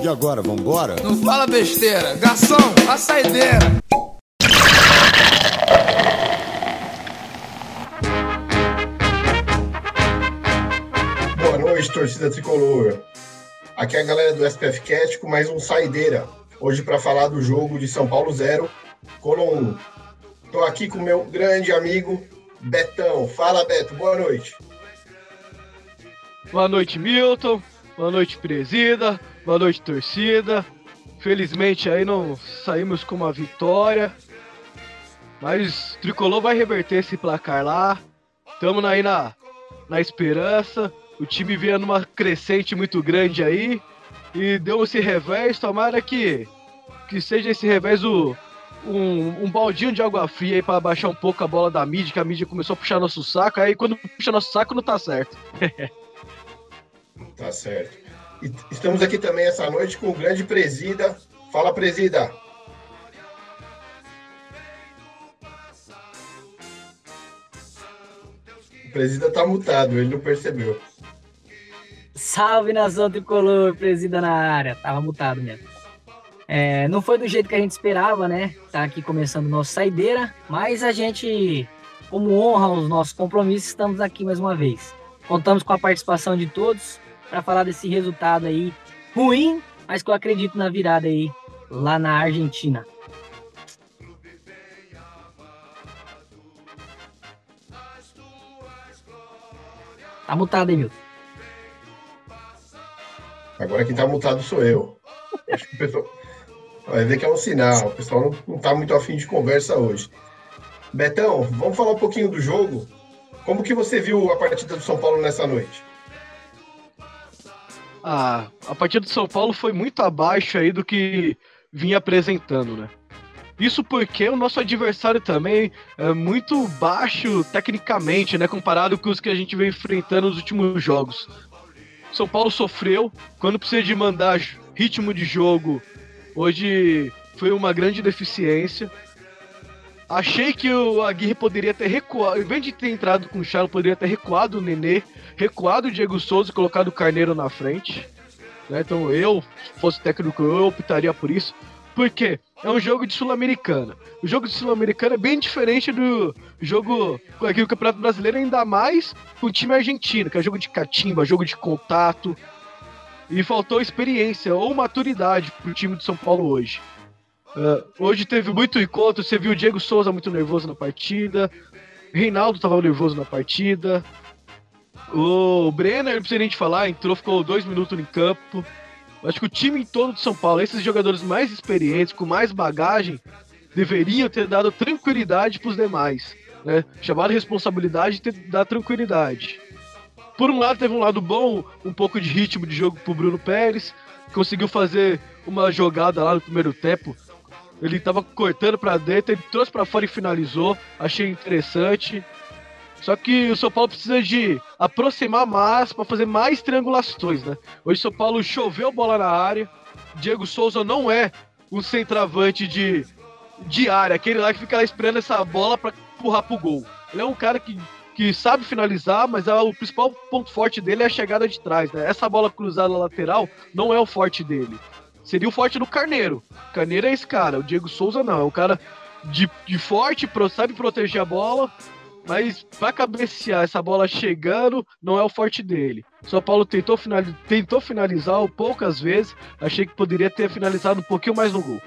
E agora, vambora? Não fala besteira. Garçom, a saideira. Boa noite, torcida tricolor. Aqui é a galera do SPF Cat com mais um Saideira. Hoje para falar do jogo de São Paulo 0, Colom 1. Estou aqui com meu grande amigo Betão. Fala, Beto. Boa noite. Boa noite, Milton. Boa noite, presida. Boa noite, torcida. Felizmente aí não saímos com uma vitória. Mas o Tricolor vai reverter esse placar lá. Estamos aí na, na esperança. O time vinha numa crescente muito grande aí. E deu esse revés. Tomara que, que seja esse revés o, um, um baldinho de água fria aí pra baixar um pouco a bola da mídia, que a mídia começou a puxar nosso saco. Aí quando puxa nosso saco não tá certo. tá certo. E estamos aqui também essa noite com o grande presida. Fala, presida. O presida tá mutado, ele não percebeu. Salve nação tricolor, presida na área. Tava mutado mesmo. É, não foi do jeito que a gente esperava, né? Tá aqui começando o nosso saideira, mas a gente, como honra os nossos compromissos, estamos aqui mais uma vez. Contamos com a participação de todos para falar desse resultado aí ruim, mas que eu acredito na virada aí lá na Argentina. Tá mutado, Emil. Agora quem tá mutado sou eu. Acho que o pessoal vai ver que é um sinal. O pessoal não, não tá muito afim de conversa hoje. Betão, vamos falar um pouquinho do jogo. Como que você viu a partida do São Paulo nessa noite? Ah, a partida do São Paulo foi muito abaixo aí do que vinha apresentando, né? Isso porque o nosso adversário também é muito baixo tecnicamente, né? Comparado com os que a gente vem enfrentando nos últimos jogos. São Paulo sofreu quando precisa de mandar ritmo de jogo. Hoje foi uma grande deficiência. Achei que o Aguirre poderia ter recuado, em vez de ter entrado com o Charles, poderia ter recuado o Nenê, recuado o Diego Souza e colocado o Carneiro na frente. Né? Então eu, se fosse técnico, eu optaria por isso. Porque é um jogo de Sul-Americana. O jogo de Sul-Americana é bem diferente do jogo aqui no Campeonato Brasileiro, ainda mais o time argentino, que é jogo de catimba, jogo de contato. E faltou experiência ou maturidade pro time de São Paulo hoje. Uh, hoje teve muito encontro, você viu o Diego Souza muito nervoso na partida, Reinaldo tava nervoso na partida, o Brenner, não precisa nem te falar, entrou, ficou dois minutos em campo. Acho que o time em torno de São Paulo, esses jogadores mais experientes, com mais bagagem, deveriam ter dado tranquilidade para os demais. Né? Chamar responsabilidade e ter dado tranquilidade. Por um lado, teve um lado bom, um pouco de ritmo de jogo pro Bruno Pérez, conseguiu fazer uma jogada lá no primeiro tempo. Ele tava cortando para dentro, ele trouxe para fora e finalizou. Achei interessante. Só que o São Paulo precisa de aproximar mais para fazer mais triangulações, né? Hoje o São Paulo choveu bola na área. Diego Souza não é um centroavante de, de área, aquele lá que fica lá esperando essa bola para empurrar pro gol. Ele é um cara que, que sabe finalizar, mas é o principal ponto forte dele é a chegada de trás, né? Essa bola cruzada lateral não é o forte dele. Seria o forte do Carneiro. Carneiro é esse cara, o Diego Souza não, é um cara de, de forte, sabe proteger a bola, mas para cabecear essa bola chegando, não é o forte dele. São Paulo tentou, finalizar, tentou finalizar poucas vezes. Achei que poderia ter finalizado um pouquinho mais no gol.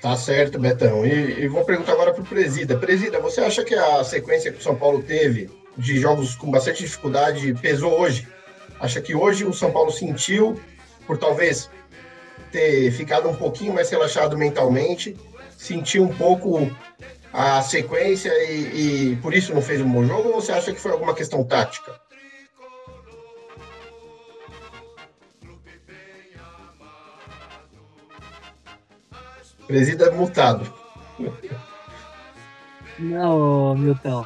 Tá certo, Betão. E, e vou perguntar agora pro Presida. Presida, você acha que a sequência que o São Paulo teve de jogos com bastante dificuldade pesou hoje? Acha que hoje o São Paulo sentiu, por talvez ter ficado um pouquinho mais relaxado mentalmente, sentiu um pouco a sequência e, e, por isso não fez um bom jogo ou você acha que foi alguma questão tática? Presida multado. Não, Milton.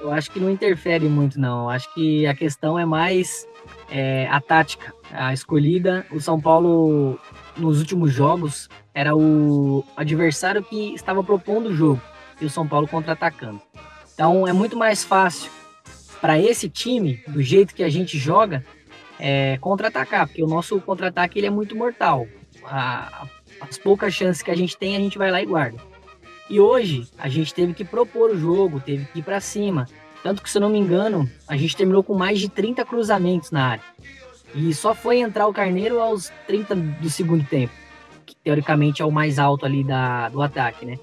Eu acho que não interfere muito, não. Eu acho que a questão é mais é, a tática, a escolhida. O São Paulo, nos últimos jogos, era o adversário que estava propondo o jogo e o São Paulo contra-atacando. Então é muito mais fácil para esse time, do jeito que a gente joga, é, contra-atacar, porque o nosso contra-ataque ele é muito mortal. A, as poucas chances que a gente tem, a gente vai lá e guarda. E hoje, a gente teve que propor o jogo, teve que ir para cima. Tanto que, se eu não me engano, a gente terminou com mais de 30 cruzamentos na área. E só foi entrar o Carneiro aos 30 do segundo tempo, que teoricamente é o mais alto ali da, do ataque, né?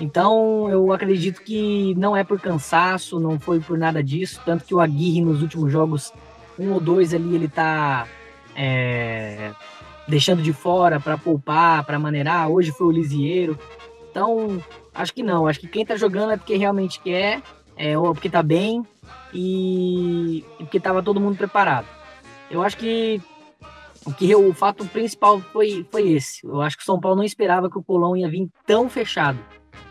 Então, eu acredito que não é por cansaço, não foi por nada disso. Tanto que o Aguirre nos últimos jogos, um ou dois ali, ele tá é, deixando de fora para poupar, para maneirar. Hoje foi o Lisieiro. Então, acho que não. Acho que quem tá jogando é porque realmente quer, é, ou porque tá bem e, e porque tava todo mundo preparado. Eu acho que o que o fato principal foi, foi esse. Eu acho que o São Paulo não esperava que o Colón ia vir tão fechado.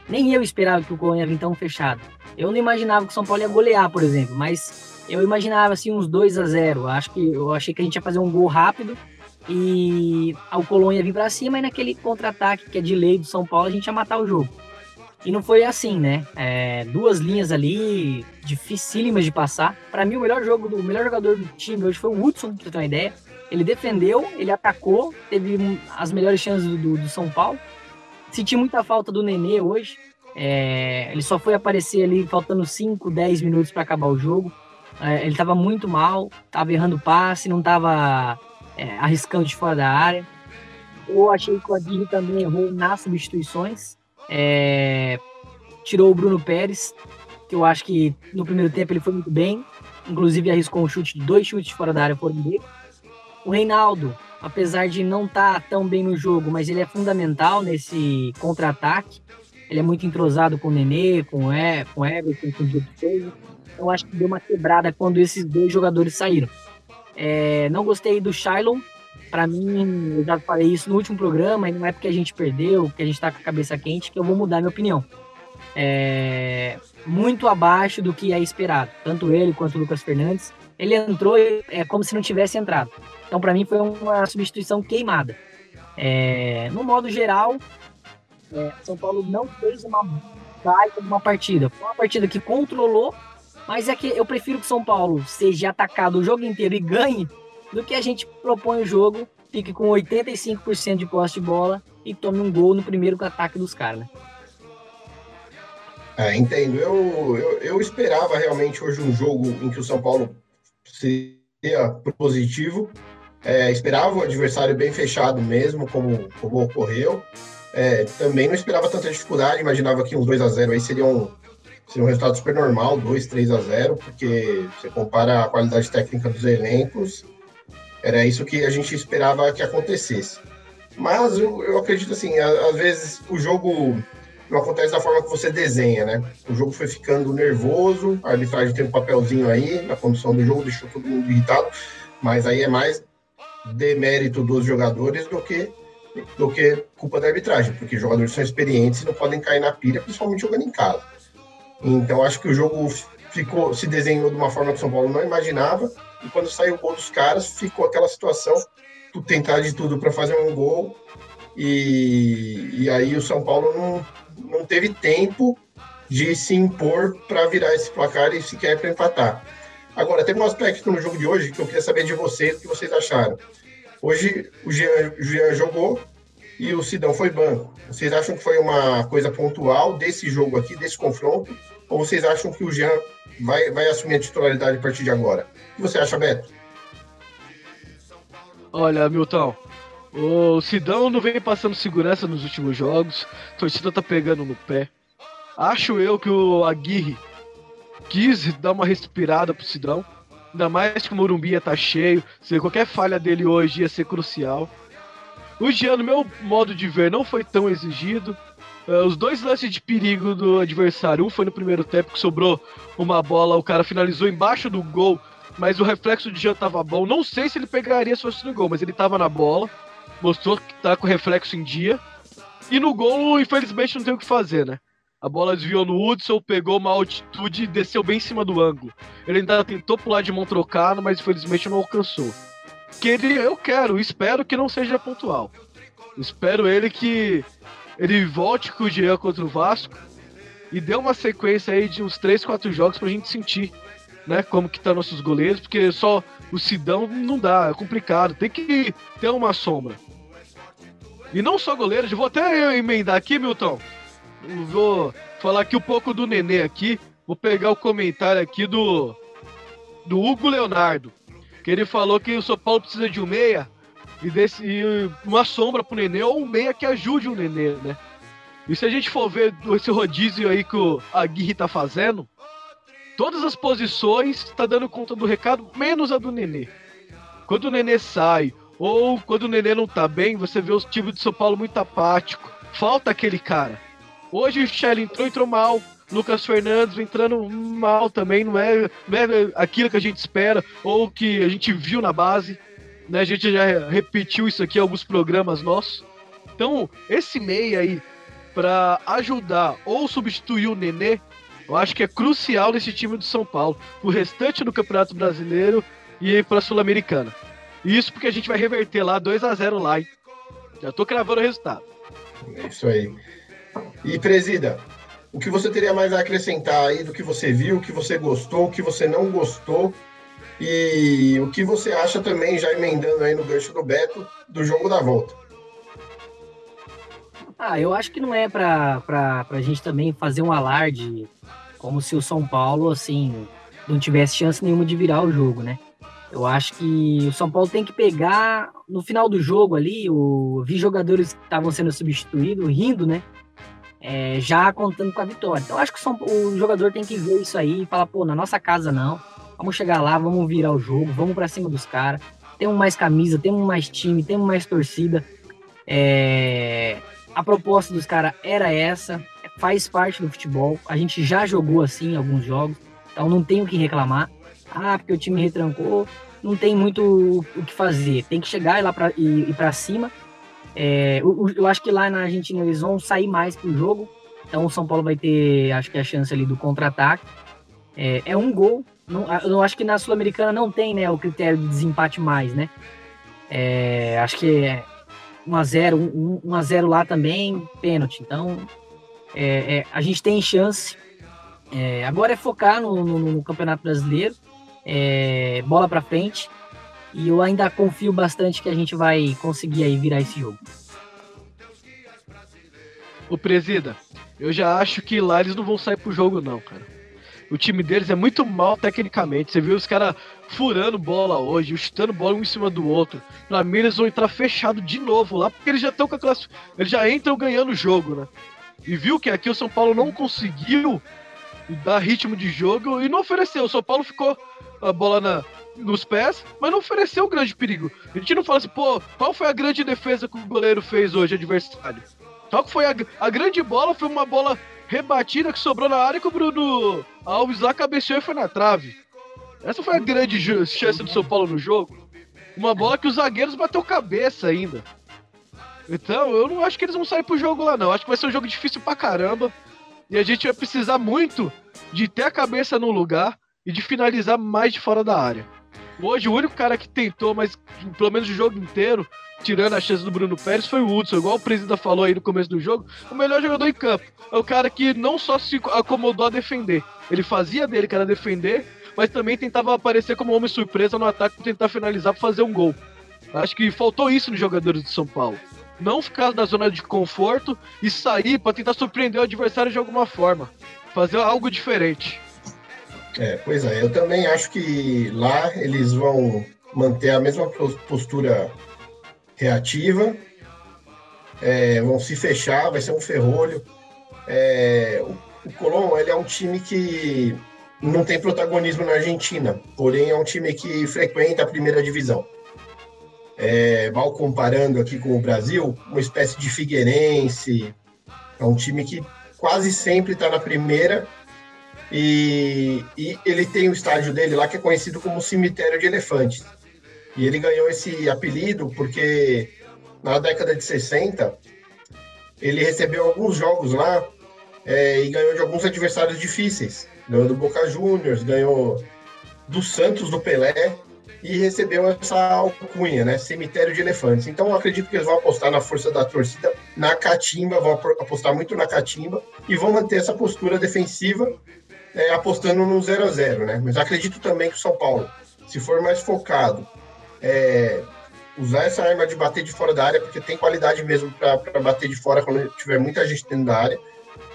Nem eu esperava que o Colón ia vir tão fechado. Eu não imaginava que o São Paulo ia golear, por exemplo, mas eu imaginava assim uns 2 a 0. Acho que eu achei que a gente ia fazer um gol rápido e o Colón ia vir para cima e naquele contra-ataque que é de lei do São Paulo a gente ia matar o jogo. E não foi assim, né? É, duas linhas ali dificílimas de passar. Para mim o melhor jogo do o melhor jogador do time hoje foi o Hudson, pra ter uma ideia. Ele defendeu, ele atacou, teve as melhores chances do, do, do São Paulo Senti muita falta do Nenê hoje. É, ele só foi aparecer ali faltando 5, 10 minutos para acabar o jogo. É, ele estava muito mal, estava errando passe, não estava é, arriscando de fora da área. Eu achei que o Aguirre também errou nas substituições. É, tirou o Bruno Pérez, que eu acho que no primeiro tempo ele foi muito bem. Inclusive arriscou um chute, dois chutes fora da área foram dele. O Reinaldo, apesar de não estar tá tão bem no jogo, mas ele é fundamental nesse contra-ataque. Ele é muito entrosado com o Nenê, com o, e, com o Everton, com o Diego Souza. Então acho que deu uma quebrada quando esses dois jogadores saíram. É, não gostei do Shylon. Para mim, eu já falei isso no último programa, e não é porque a gente perdeu, que a gente tá com a cabeça quente, que eu vou mudar minha opinião. É, muito abaixo do que é esperado. Tanto ele quanto o Lucas Fernandes. Ele entrou é como se não tivesse entrado. Então, para mim, foi uma substituição queimada. É, no modo geral, é, São Paulo não fez uma baita de uma partida. Foi uma partida que controlou, mas é que eu prefiro que São Paulo seja atacado o jogo inteiro e ganhe do que a gente propõe o jogo, fique com 85% de posse de bola e tome um gol no primeiro ataque dos caras, né? É, entendo. Eu, eu, eu, esperava realmente hoje um jogo em que o São Paulo seria positivo, é, esperava o adversário bem fechado mesmo, como, como ocorreu. É, também não esperava tanta dificuldade, imaginava que uns 2 a 0 aí seriam, seria um resultado super normal, 2, 3 a 0 porque você compara a qualidade técnica dos elencos, era isso que a gente esperava que acontecesse. Mas eu, eu acredito assim, às vezes o jogo não acontece da forma que você desenha, né? O jogo foi ficando nervoso, a arbitragem tem um papelzinho aí na condução do jogo, deixou todo mundo irritado, mas aí é mais demérito dos jogadores do que do que culpa da arbitragem, porque jogadores são experientes e não podem cair na pilha, principalmente jogando em casa. Então acho que o jogo ficou se desenhou de uma forma que o São Paulo não imaginava e quando saiu o gol dos caras ficou aquela situação tu tentar de tudo para fazer um gol e, e aí o São Paulo não, não teve tempo de se impor para virar esse placar e sequer para empatar. Agora, tem um aspecto no jogo de hoje que eu queria saber de vocês, o que vocês acharam. Hoje o Jean, o Jean jogou e o Sidão foi banco. Vocês acham que foi uma coisa pontual desse jogo aqui, desse confronto? Ou vocês acham que o Jean vai, vai assumir a titularidade a partir de agora? O que você acha, Beto? Olha, Milton, o Sidão não vem passando segurança nos últimos jogos, a torcida tá pegando no pé. Acho eu que o Aguirre quis dar uma respirada pro Sidão. Ainda mais que o Morumbi tá cheio. Se qualquer falha dele hoje ia ser crucial. O Jean, no meu modo de ver, não foi tão exigido. Uh, os dois lances de perigo do adversário, um foi no primeiro tempo que sobrou uma bola, o cara finalizou embaixo do gol, mas o reflexo de Jean tava bom. Não sei se ele pegaria se fosse no gol, mas ele tava na bola, mostrou que tá com reflexo em dia. E no gol, infelizmente, não tem o que fazer, né? A bola desviou no Hudson, pegou uma altitude e desceu bem em cima do ângulo. Ele ainda tentou pular de mão trocado, mas infelizmente não alcançou. Que ele, eu quero, espero que não seja pontual. Espero ele que ele volte com o Diego contra o Vasco e dê uma sequência aí de uns 3, 4 jogos pra gente sentir né? Como que tá nossos goleiros, porque só o Sidão não dá, é complicado. Tem que ter uma sombra. E não só goleiros, vou até emendar aqui, Milton. Vou falar aqui um pouco do Nenê aqui. Vou pegar o comentário aqui do do Hugo Leonardo, que ele falou que o São Paulo precisa de um meia e, desse, e uma sombra pro Nenê ou um meia que ajude o Nenê, né? E se a gente for ver esse rodízio aí que o Aguirre tá fazendo, todas as posições tá dando conta do recado, menos a do Nenê. Quando o Nenê sai, ou quando o Nenê não tá bem, você vê os times de São Paulo muito apático. Falta aquele cara. Hoje o Shelley entrou, entrou mal. Lucas Fernandes entrando mal também, não é, não é aquilo que a gente espera ou que a gente viu na base. Né? A gente já repetiu isso aqui em alguns programas nossos. Então, esse meio aí, para ajudar ou substituir o Nenê, eu acho que é crucial nesse time do São Paulo, o restante do Campeonato Brasileiro e para a Sul-Americana. Isso porque a gente vai reverter lá 2 a 0 lá, hein? Já tô cravando o resultado. É isso aí. E presida, o que você teria mais a acrescentar aí do que você viu, o que você gostou, o que você não gostou e o que você acha também, já emendando aí no gancho do Beto, do jogo da volta? Ah, eu acho que não é pra, pra, gente também fazer um alarde como se o São Paulo, assim, não tivesse chance nenhuma de virar o jogo, né? Eu acho que o São Paulo tem que pegar no final do jogo ali, eu vi jogadores que estavam sendo substituídos rindo, né? é, já contando com a vitória. Então acho que o jogador tem que ver isso aí e falar, pô, na nossa casa não, vamos chegar lá, vamos virar o jogo, vamos para cima dos caras. Temos mais camisa, temos mais time, temos mais torcida. É... A proposta dos caras era essa, faz parte do futebol. A gente já jogou assim alguns jogos, então não tem o que reclamar. Ah, porque o time retrancou, não tem muito o que fazer. Tem que chegar e lá ir, ir para cima é, eu, eu, acho que lá na Argentina eles vão sair mais pro jogo. Então o São Paulo vai ter, acho que a chance ali do contra-ataque. É, é, um gol. Não, eu acho que na Sul-Americana não tem né, o critério de desempate mais, né? É, acho que é 1x0, 1x0 lá também, pênalti. Então é, é, a gente tem chance. É, agora é focar no, no, no Campeonato Brasileiro. bola para frente e eu ainda confio bastante que a gente vai conseguir aí virar esse jogo. O Presida, eu já acho que lá eles não vão sair pro jogo, não, cara. O time deles é muito mal tecnicamente. Você viu os caras furando bola hoje, chutando bola um em cima do outro. Pra mim, eles vão entrar fechado de novo lá, porque eles já estão com a classe. Eles já entram ganhando o jogo, né? E viu que aqui o São Paulo não conseguiu dar ritmo de jogo e não ofereceu. O São Paulo ficou a bola na, nos pés, mas não ofereceu grande perigo. A gente não fala assim, pô, qual foi a grande defesa que o goleiro fez hoje, adversário? Qual foi a, a grande bola? Foi uma bola rebatida que sobrou na área que o Bruno Alves lá cabeceou e foi na trave. Essa foi a grande chance do São Paulo no jogo. Uma bola que os zagueiros bateu cabeça ainda. Então, eu não acho que eles vão sair pro jogo lá, não. Acho que vai ser um jogo difícil pra caramba. E a gente vai precisar muito de ter a cabeça no lugar e de finalizar mais de fora da área. Hoje, o único cara que tentou, mas pelo menos o jogo inteiro, tirando a chance do Bruno Pérez, foi o Hudson. Igual o presidente falou aí no começo do jogo, o melhor jogador em campo. É o cara que não só se acomodou a defender, ele fazia dele, era defender, mas também tentava aparecer como homem surpresa no ataque para tentar finalizar para fazer um gol. Acho que faltou isso nos jogadores de São Paulo. Não ficar na zona de conforto e sair para tentar surpreender o adversário de alguma forma. Fazer algo diferente. É, pois é, eu também acho que lá eles vão manter a mesma postura reativa, é, vão se fechar, vai ser um ferrolho. É, o, o Colón ele é um time que não tem protagonismo na Argentina, porém é um time que frequenta a primeira divisão. É, mal comparando aqui com o Brasil, uma espécie de Figueirense, é um time que quase sempre está na primeira e, e, ele tem o estádio dele lá que é conhecido como Cemitério de Elefantes. E ele ganhou esse apelido porque na década de 60 ele recebeu alguns jogos lá é, e ganhou de alguns adversários difíceis. Ganhou do Boca Juniors, ganhou do Santos do Pelé e recebeu essa alcunha, né? Cemitério de Elefantes. Então eu acredito que eles vão apostar na força da torcida, na catimba, vão apostar muito na catimba e vão manter essa postura defensiva é, apostando no 0 a 0 né? Mas acredito também que o São Paulo, se for mais focado, é, usar essa arma de bater de fora da área, porque tem qualidade mesmo para bater de fora quando tiver muita gente dentro da área.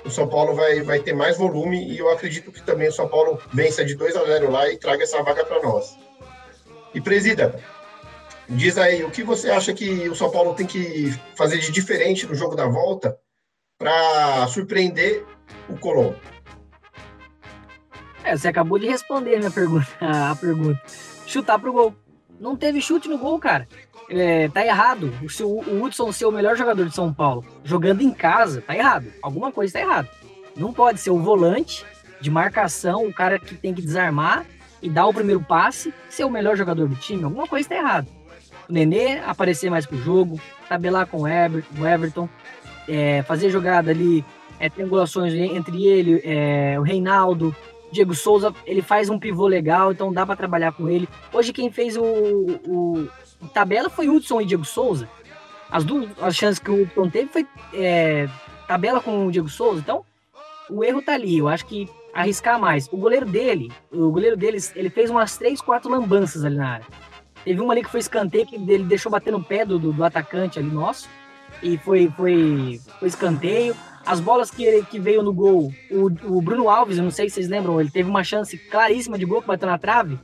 O São Paulo vai, vai ter mais volume e eu acredito que também o São Paulo vença de 2 a 0 lá e traga essa vaga para nós. E presida, diz aí o que você acha que o São Paulo tem que fazer de diferente no jogo da volta para surpreender o Colombo. É, você acabou de responder a minha pergunta, a pergunta. Chutar pro gol. Não teve chute no gol, cara. É, tá errado. O, o Hudson ser o melhor jogador de São Paulo jogando em casa, tá errado. Alguma coisa tá errado. Não pode ser o volante de marcação, o cara que tem que desarmar e dar o primeiro passe, ser o melhor jogador do time. Alguma coisa tá errado. O Nenê aparecer mais pro jogo, tabelar com o Everton, é, fazer jogada ali, é, triangulações entre ele, é, o Reinaldo, Diego Souza, ele faz um pivô legal, então dá para trabalhar com ele. Hoje quem fez o, o, o, tabela foi Hudson e Diego Souza. As duas as chances que o Hudson teve foi é, tabela com o Diego Souza. Então, o erro tá ali. Eu acho que arriscar mais. O goleiro dele, o goleiro deles, ele fez umas três, quatro lambanças ali na área. Teve uma ali que foi escanteio, que ele deixou bater no pé do, do, do atacante ali nosso. E foi, foi, foi escanteio. As bolas que, ele, que veio no gol, o, o Bruno Alves, eu não sei se vocês lembram, ele teve uma chance claríssima de gol que bateu na trave.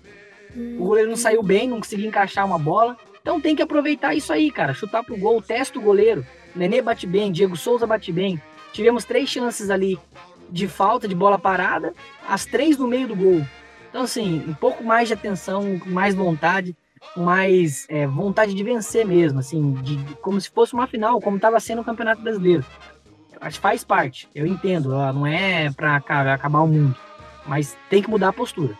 O goleiro não saiu bem, não conseguiu encaixar uma bola. Então tem que aproveitar isso aí, cara. Chutar pro gol, testa o goleiro. Nenê bate bem, Diego Souza bate bem. Tivemos três chances ali de falta, de bola parada, as três no meio do gol. Então, assim, um pouco mais de atenção, mais vontade, mais é, vontade de vencer mesmo, assim, de, de, como se fosse uma final, como estava sendo o Campeonato Brasileiro faz parte. Eu entendo, não é para acabar o mundo, mas tem que mudar a postura.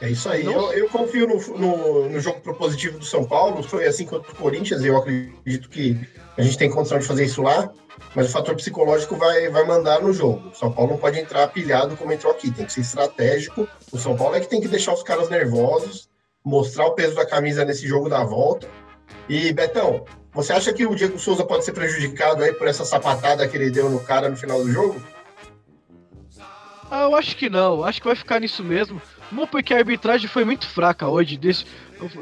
É isso aí. Eu, eu, confio no, no, no, jogo propositivo do São Paulo. Foi assim contra o Corinthians. Eu acredito que a gente tem condição de fazer isso lá. Mas o fator psicológico vai, vai mandar no jogo. O São Paulo não pode entrar pilhado como entrou aqui. Tem que ser estratégico. O São Paulo é que tem que deixar os caras nervosos, mostrar o peso da camisa nesse jogo da volta. E, Betão, você acha que o Diego Souza pode ser prejudicado aí por essa sapatada que ele deu no cara no final do jogo? Ah, eu acho que não. Acho que vai ficar nisso mesmo. Não porque a arbitragem foi muito fraca hoje.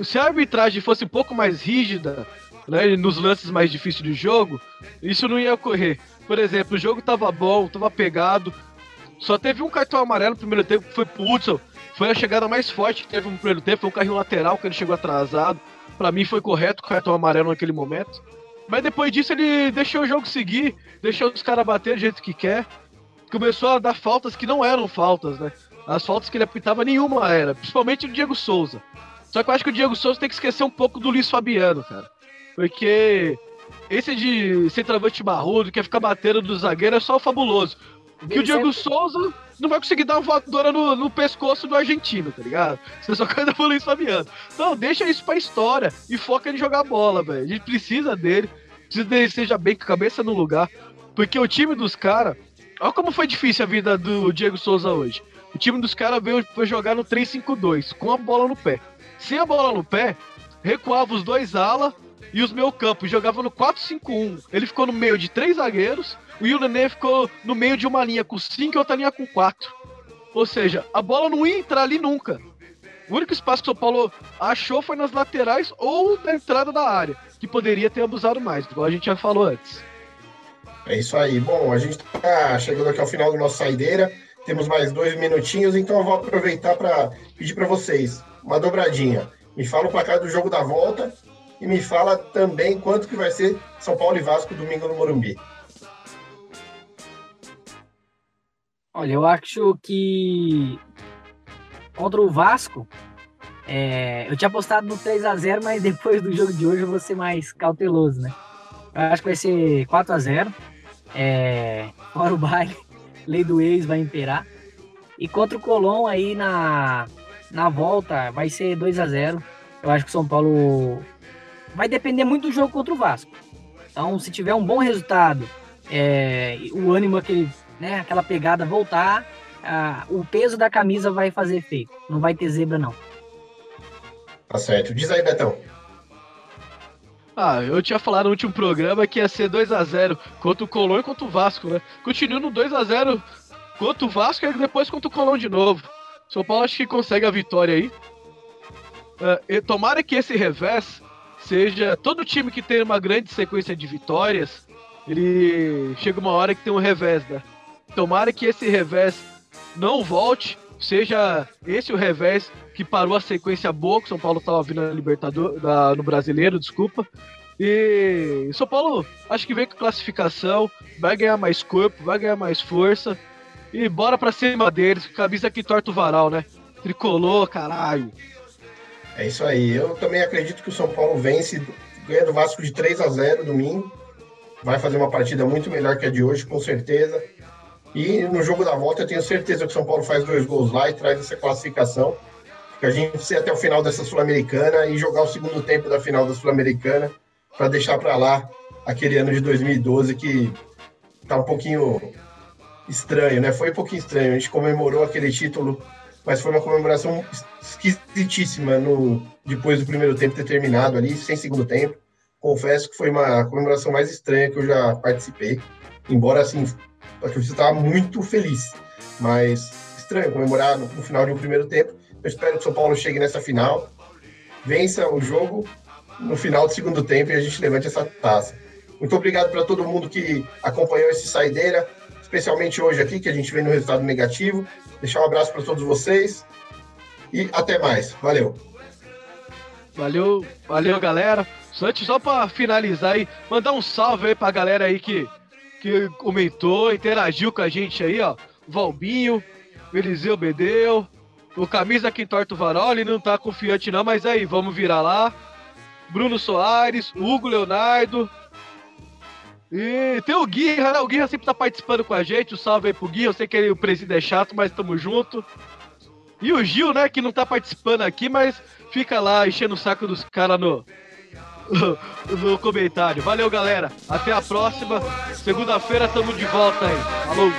Se a arbitragem fosse um pouco mais rígida, né, nos lances mais difíceis do jogo, isso não ia ocorrer. Por exemplo, o jogo tava bom, tava pegado. Só teve um cartão amarelo no primeiro tempo, que foi pro Hudson. Foi a chegada mais forte que teve no primeiro tempo, foi um carrinho lateral que ele chegou atrasado. Para mim foi correto o cartão amarelo naquele momento. Mas depois disso ele deixou o jogo seguir, deixou os caras bater do jeito que quer. Começou a dar faltas que não eram faltas, né? As faltas que ele apitava nenhuma era, principalmente do Diego Souza. Só que eu acho que o Diego Souza tem que esquecer um pouco do Luiz Fabiano, cara. Porque esse de centroavante barrudo, que quer ficar batendo do zagueiro, é só o fabuloso. Que o Diego Souza não vai conseguir dar uma voadora no, no pescoço do argentino, tá ligado? Você só quer dar Luiz Fabiano. Então, deixa isso pra história e foca em jogar bola, velho. A gente precisa dele, precisa dele seja bem com a cabeça no lugar. Porque o time dos caras. Olha como foi difícil a vida do Diego Souza hoje. O time dos caras veio foi jogar no 3-5-2, com a bola no pé. Sem a bola no pé, recuava os dois ala e os meio campos jogava no 4-5-1. Ele ficou no meio de três zagueiros o Yunanê ficou no meio de uma linha com 5 e outra linha com 4. Ou seja, a bola não ia entrar ali nunca. O único espaço que o São Paulo achou foi nas laterais ou na entrada da área, que poderia ter abusado mais, igual a gente já falou antes. É isso aí. Bom, a gente está chegando aqui ao final do nosso saideira. Temos mais dois minutinhos, então eu vou aproveitar para pedir para vocês uma dobradinha. Me fala o placar do jogo da volta e me fala também quanto que vai ser São Paulo e Vasco domingo no Morumbi. Olha, eu acho que contra o Vasco, é, eu tinha apostado no 3 a 0 mas depois do jogo de hoje eu vou ser mais cauteloso, né? Eu acho que vai ser 4 a 0 é, Fora o baile, lei do ex vai imperar. E contra o Colón aí na, na volta vai ser 2 a 0 Eu acho que o São Paulo vai depender muito do jogo contra o Vasco. Então, se tiver um bom resultado, é, o ânimo aquele né, aquela pegada voltar, ah, o peso da camisa vai fazer efeito. Não vai ter zebra, não. Tá certo. Diz aí, Betão. Ah, eu tinha falado no último programa que ia ser 2 a 0 contra o Colón e contra o Vasco, né? Continua no 2 a 0 contra o Vasco e depois contra o Colón de novo. São Paulo acho que consegue a vitória aí. Uh, tomara que esse revés seja todo time que tem uma grande sequência de vitórias, ele chega uma hora que tem um revés, né? Tomara que esse revés não volte, seja esse o revés que parou a sequência boa que São Paulo estava vindo na Libertador, da, no Brasileiro, desculpa. E São Paulo acho que vem com classificação, vai ganhar mais corpo, vai ganhar mais força. E bora pra cima deles, camisa que torta o varal, né? Tricolor, caralho. É isso aí. Eu também acredito que o São Paulo vence, ganha do Vasco de 3 a 0 domingo. Vai fazer uma partida muito melhor que a de hoje, com certeza. E no jogo da volta, eu tenho certeza que o São Paulo faz dois gols lá e traz essa classificação. Que a gente precisa até o final dessa Sul-Americana e jogar o segundo tempo da final da Sul-Americana para deixar para lá aquele ano de 2012 que tá um pouquinho estranho, né? Foi um pouquinho estranho. A gente comemorou aquele título, mas foi uma comemoração esquisitíssima no, depois do primeiro tempo ter terminado ali, sem segundo tempo. Confesso que foi uma comemoração mais estranha que eu já participei. Embora, assim, a torcida estava muito feliz. Mas estranho comemorar no, no final de um primeiro tempo. Eu espero que o São Paulo chegue nessa final, vença o jogo no final do segundo tempo e a gente levante essa taça. Muito obrigado para todo mundo que acompanhou esse Saideira especialmente hoje aqui, que a gente vem no resultado negativo. Deixar um abraço para todos vocês e até mais. Valeu. Valeu, valeu, galera. Antes, só para finalizar aí, mandar um salve aí pra galera aí que, que comentou, interagiu com a gente aí, ó. Valbinho, Eliseu Bedeu, o Camisa que entorta o Varol, ele não tá confiante não, mas aí, vamos virar lá. Bruno Soares, Hugo Leonardo, e tem o Guirra, né? O Guirra sempre tá participando com a gente. Um salve aí pro Guirra. Eu sei que ele, o presídio é chato, mas tamo junto. E o Gil, né? Que não tá participando aqui, mas fica lá enchendo o saco dos caras no, no comentário. Valeu, galera. Até a próxima. Segunda-feira tamo de volta aí. Falou.